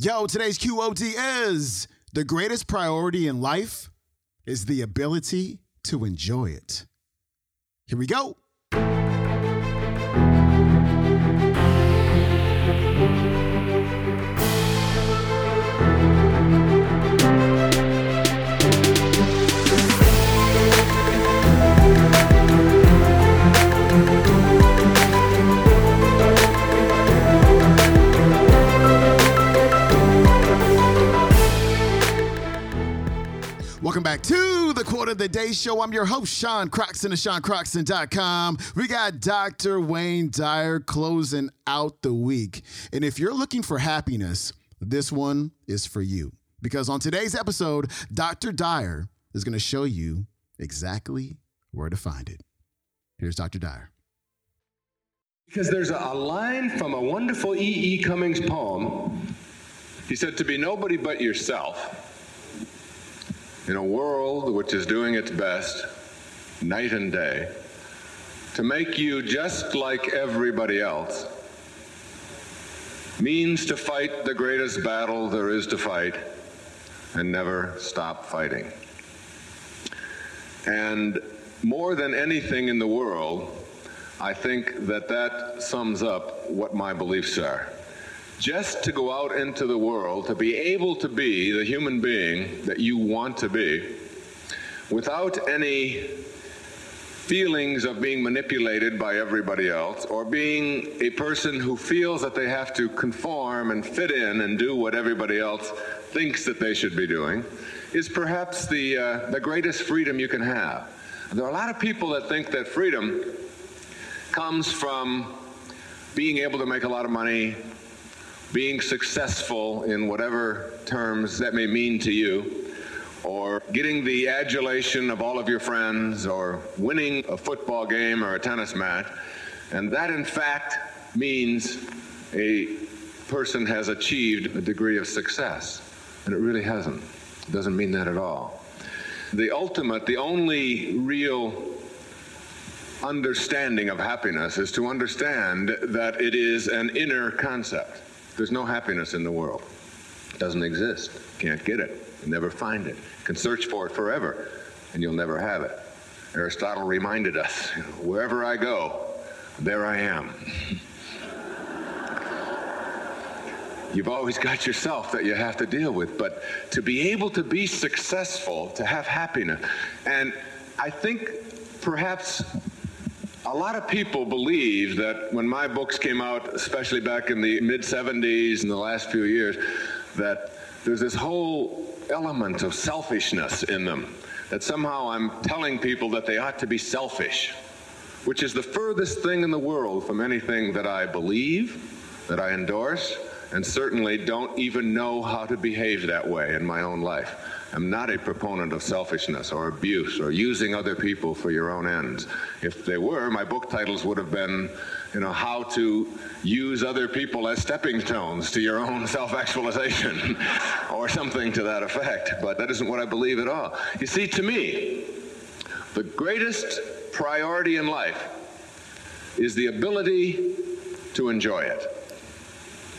Yo, today's QOD is the greatest priority in life is the ability to enjoy it. Here we go. The Day Show. I'm your host, Sean Croxton of SeanCroxton.com. We got Dr. Wayne Dyer closing out the week. And if you're looking for happiness, this one is for you. Because on today's episode, Dr. Dyer is going to show you exactly where to find it. Here's Dr. Dyer. Because there's a line from a wonderful E. E. Cummings poem. He said, To be nobody but yourself in a world which is doing its best night and day to make you just like everybody else means to fight the greatest battle there is to fight and never stop fighting. And more than anything in the world, I think that that sums up what my beliefs are just to go out into the world, to be able to be the human being that you want to be, without any feelings of being manipulated by everybody else, or being a person who feels that they have to conform and fit in and do what everybody else thinks that they should be doing, is perhaps the, uh, the greatest freedom you can have. There are a lot of people that think that freedom comes from being able to make a lot of money, being successful in whatever terms that may mean to you, or getting the adulation of all of your friends, or winning a football game or a tennis match. And that, in fact, means a person has achieved a degree of success. And it really hasn't. It doesn't mean that at all. The ultimate, the only real understanding of happiness is to understand that it is an inner concept. There's no happiness in the world. It doesn't exist. Can't get it. You'll never find it. You can search for it forever, and you'll never have it. Aristotle reminded us wherever I go, there I am. You've always got yourself that you have to deal with, but to be able to be successful, to have happiness, and I think perhaps a lot of people believe that when my books came out, especially back in the mid 70s and the last few years, that there's this whole element of selfishness in them. That somehow I'm telling people that they ought to be selfish, which is the furthest thing in the world from anything that I believe, that I endorse, and certainly don't even know how to behave that way in my own life. I'm not a proponent of selfishness or abuse or using other people for your own ends. If they were, my book titles would have been, you know, how to use other people as stepping stones to your own self-actualization or something to that effect. But that isn't what I believe at all. You see, to me, the greatest priority in life is the ability to enjoy it.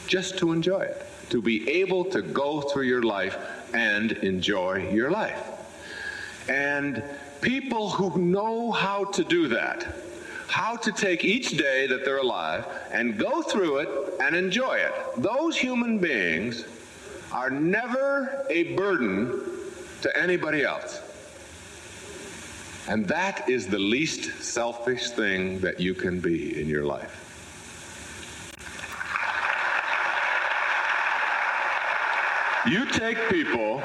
Just to enjoy it. To be able to go through your life and enjoy your life. And people who know how to do that, how to take each day that they're alive and go through it and enjoy it, those human beings are never a burden to anybody else. And that is the least selfish thing that you can be in your life. You take people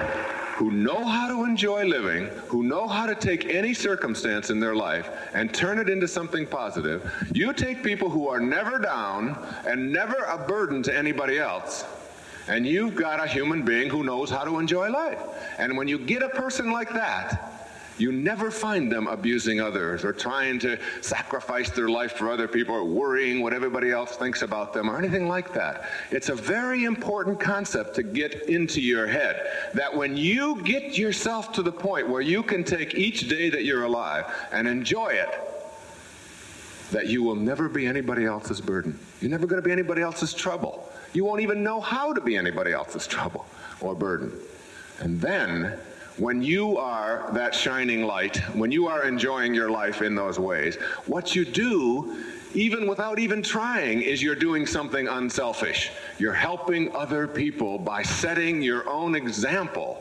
who know how to enjoy living, who know how to take any circumstance in their life and turn it into something positive. You take people who are never down and never a burden to anybody else. And you've got a human being who knows how to enjoy life. And when you get a person like that, you never find them abusing others or trying to sacrifice their life for other people or worrying what everybody else thinks about them or anything like that. It's a very important concept to get into your head that when you get yourself to the point where you can take each day that you're alive and enjoy it, that you will never be anybody else's burden. You're never going to be anybody else's trouble. You won't even know how to be anybody else's trouble or burden. And then, when you are that shining light, when you are enjoying your life in those ways, what you do, even without even trying, is you're doing something unselfish. You're helping other people by setting your own example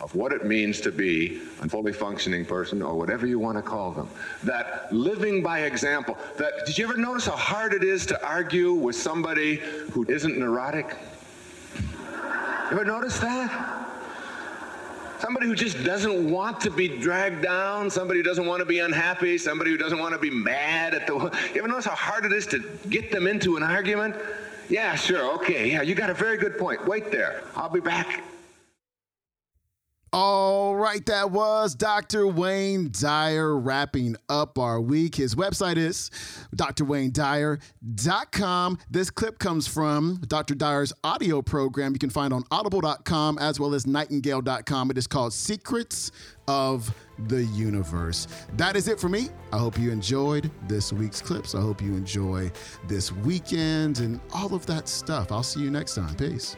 of what it means to be a fully functioning person or whatever you want to call them. That living by example, that did you ever notice how hard it is to argue with somebody who isn't neurotic? You ever notice that? Somebody who just doesn't want to be dragged down, somebody who doesn't want to be unhappy, somebody who doesn't want to be mad at the. You ever notice how hard it is to get them into an argument? Yeah, sure, okay, yeah, you got a very good point. Wait there. I'll be back. All right, that was Dr. Wayne Dyer wrapping up our week. His website is drwaynedyer.com. This clip comes from Dr. Dyer's audio program you can find on audible.com as well as nightingale.com. It is called Secrets of the Universe. That is it for me. I hope you enjoyed this week's clips. I hope you enjoy this weekend and all of that stuff. I'll see you next time. Peace.